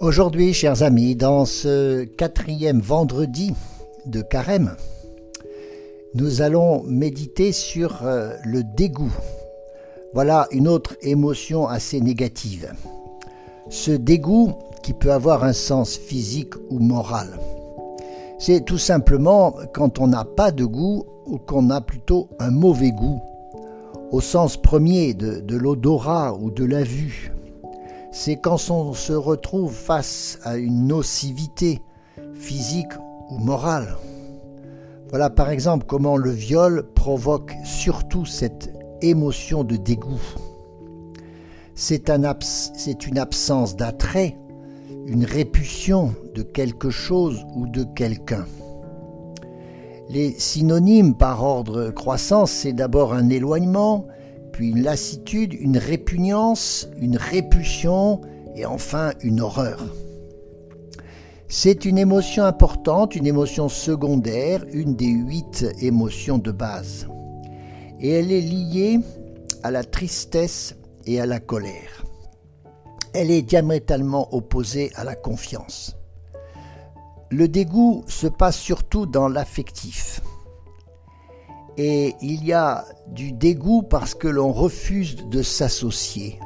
Aujourd'hui, chers amis, dans ce quatrième vendredi de carême, nous allons méditer sur euh, le dégoût. Voilà une autre émotion assez négative. Ce dégoût qui peut avoir un sens physique ou moral. C'est tout simplement quand on n'a pas de goût ou qu'on a plutôt un mauvais goût, au sens premier de, de l'odorat ou de la vue c'est quand on se retrouve face à une nocivité physique ou morale. Voilà par exemple comment le viol provoque surtout cette émotion de dégoût. C'est un une absence d'attrait, une répulsion de quelque chose ou de quelqu'un. Les synonymes par ordre croissant, c'est d'abord un éloignement, une lassitude, une répugnance, une répulsion et enfin une horreur. C'est une émotion importante, une émotion secondaire, une des huit émotions de base. Et elle est liée à la tristesse et à la colère. Elle est diamétralement opposée à la confiance. Le dégoût se passe surtout dans l'affectif. Et il y a du dégoût parce que l'on refuse de s'associer.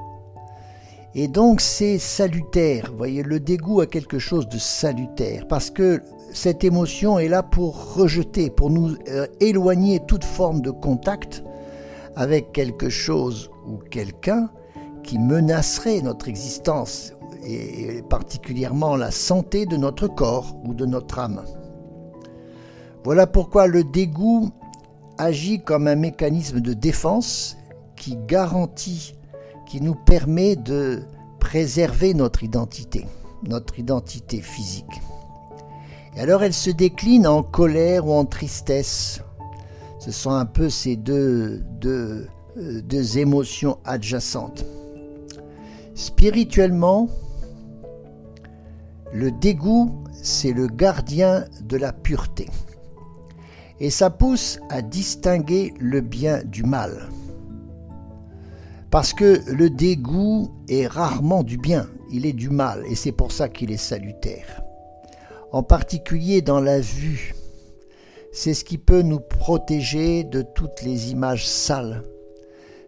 Et donc c'est salutaire, voyez, le dégoût a quelque chose de salutaire, parce que cette émotion est là pour rejeter, pour nous euh, éloigner toute forme de contact avec quelque chose ou quelqu'un qui menacerait notre existence, et particulièrement la santé de notre corps ou de notre âme. Voilà pourquoi le dégoût agit comme un mécanisme de défense qui garantit, qui nous permet de préserver notre identité, notre identité physique. Et alors elle se décline en colère ou en tristesse. Ce sont un peu ces deux, euh, émotions adjacentes. Spirituellement, le dégoût, c'est le gardien de la pureté et ça pousse à distinguer le bien du mal. Parce que le dégoût est rarement du bien, il est du mal, et c'est pour ça qu'il est salutaire. En particulier dans la vue. C'est ce qui peut nous protéger de toutes les images sales.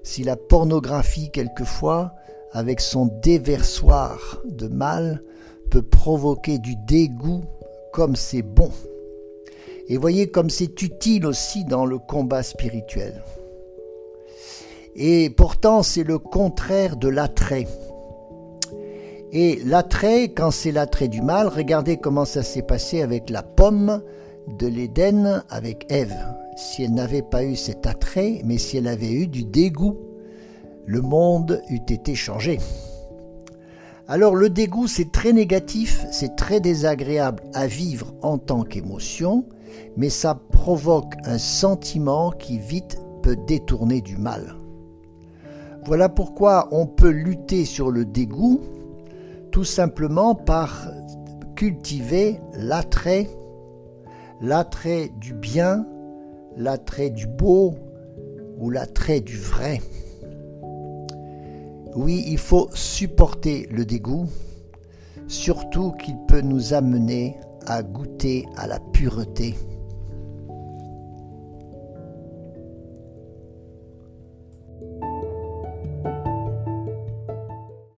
Si la pornographie, quelquefois, avec son déversoir de mal, peut provoquer du dégoût comme c'est bon. Et voyez comme c'est utile aussi dans le combat spirituel. Et pourtant, c'est le contraire de l'attrait. Et l'attrait, quand c'est l'attrait du mal, regardez comment ça s'est passé avec la pomme de l'Éden avec Ève. Si elle n'avait pas eu cet attrait, mais si elle avait eu du dégoût, le monde eût été changé. Alors le dégoût, c'est très négatif, c'est très désagréable à vivre en tant qu'émotion, mais ça provoque un sentiment qui vite peut détourner du mal. Voilà pourquoi on peut lutter sur le dégoût tout simplement par cultiver l'attrait, l'attrait du bien, l'attrait du beau ou l'attrait du vrai. Oui, il faut supporter le dégoût, surtout qu'il peut nous amener à goûter à la pureté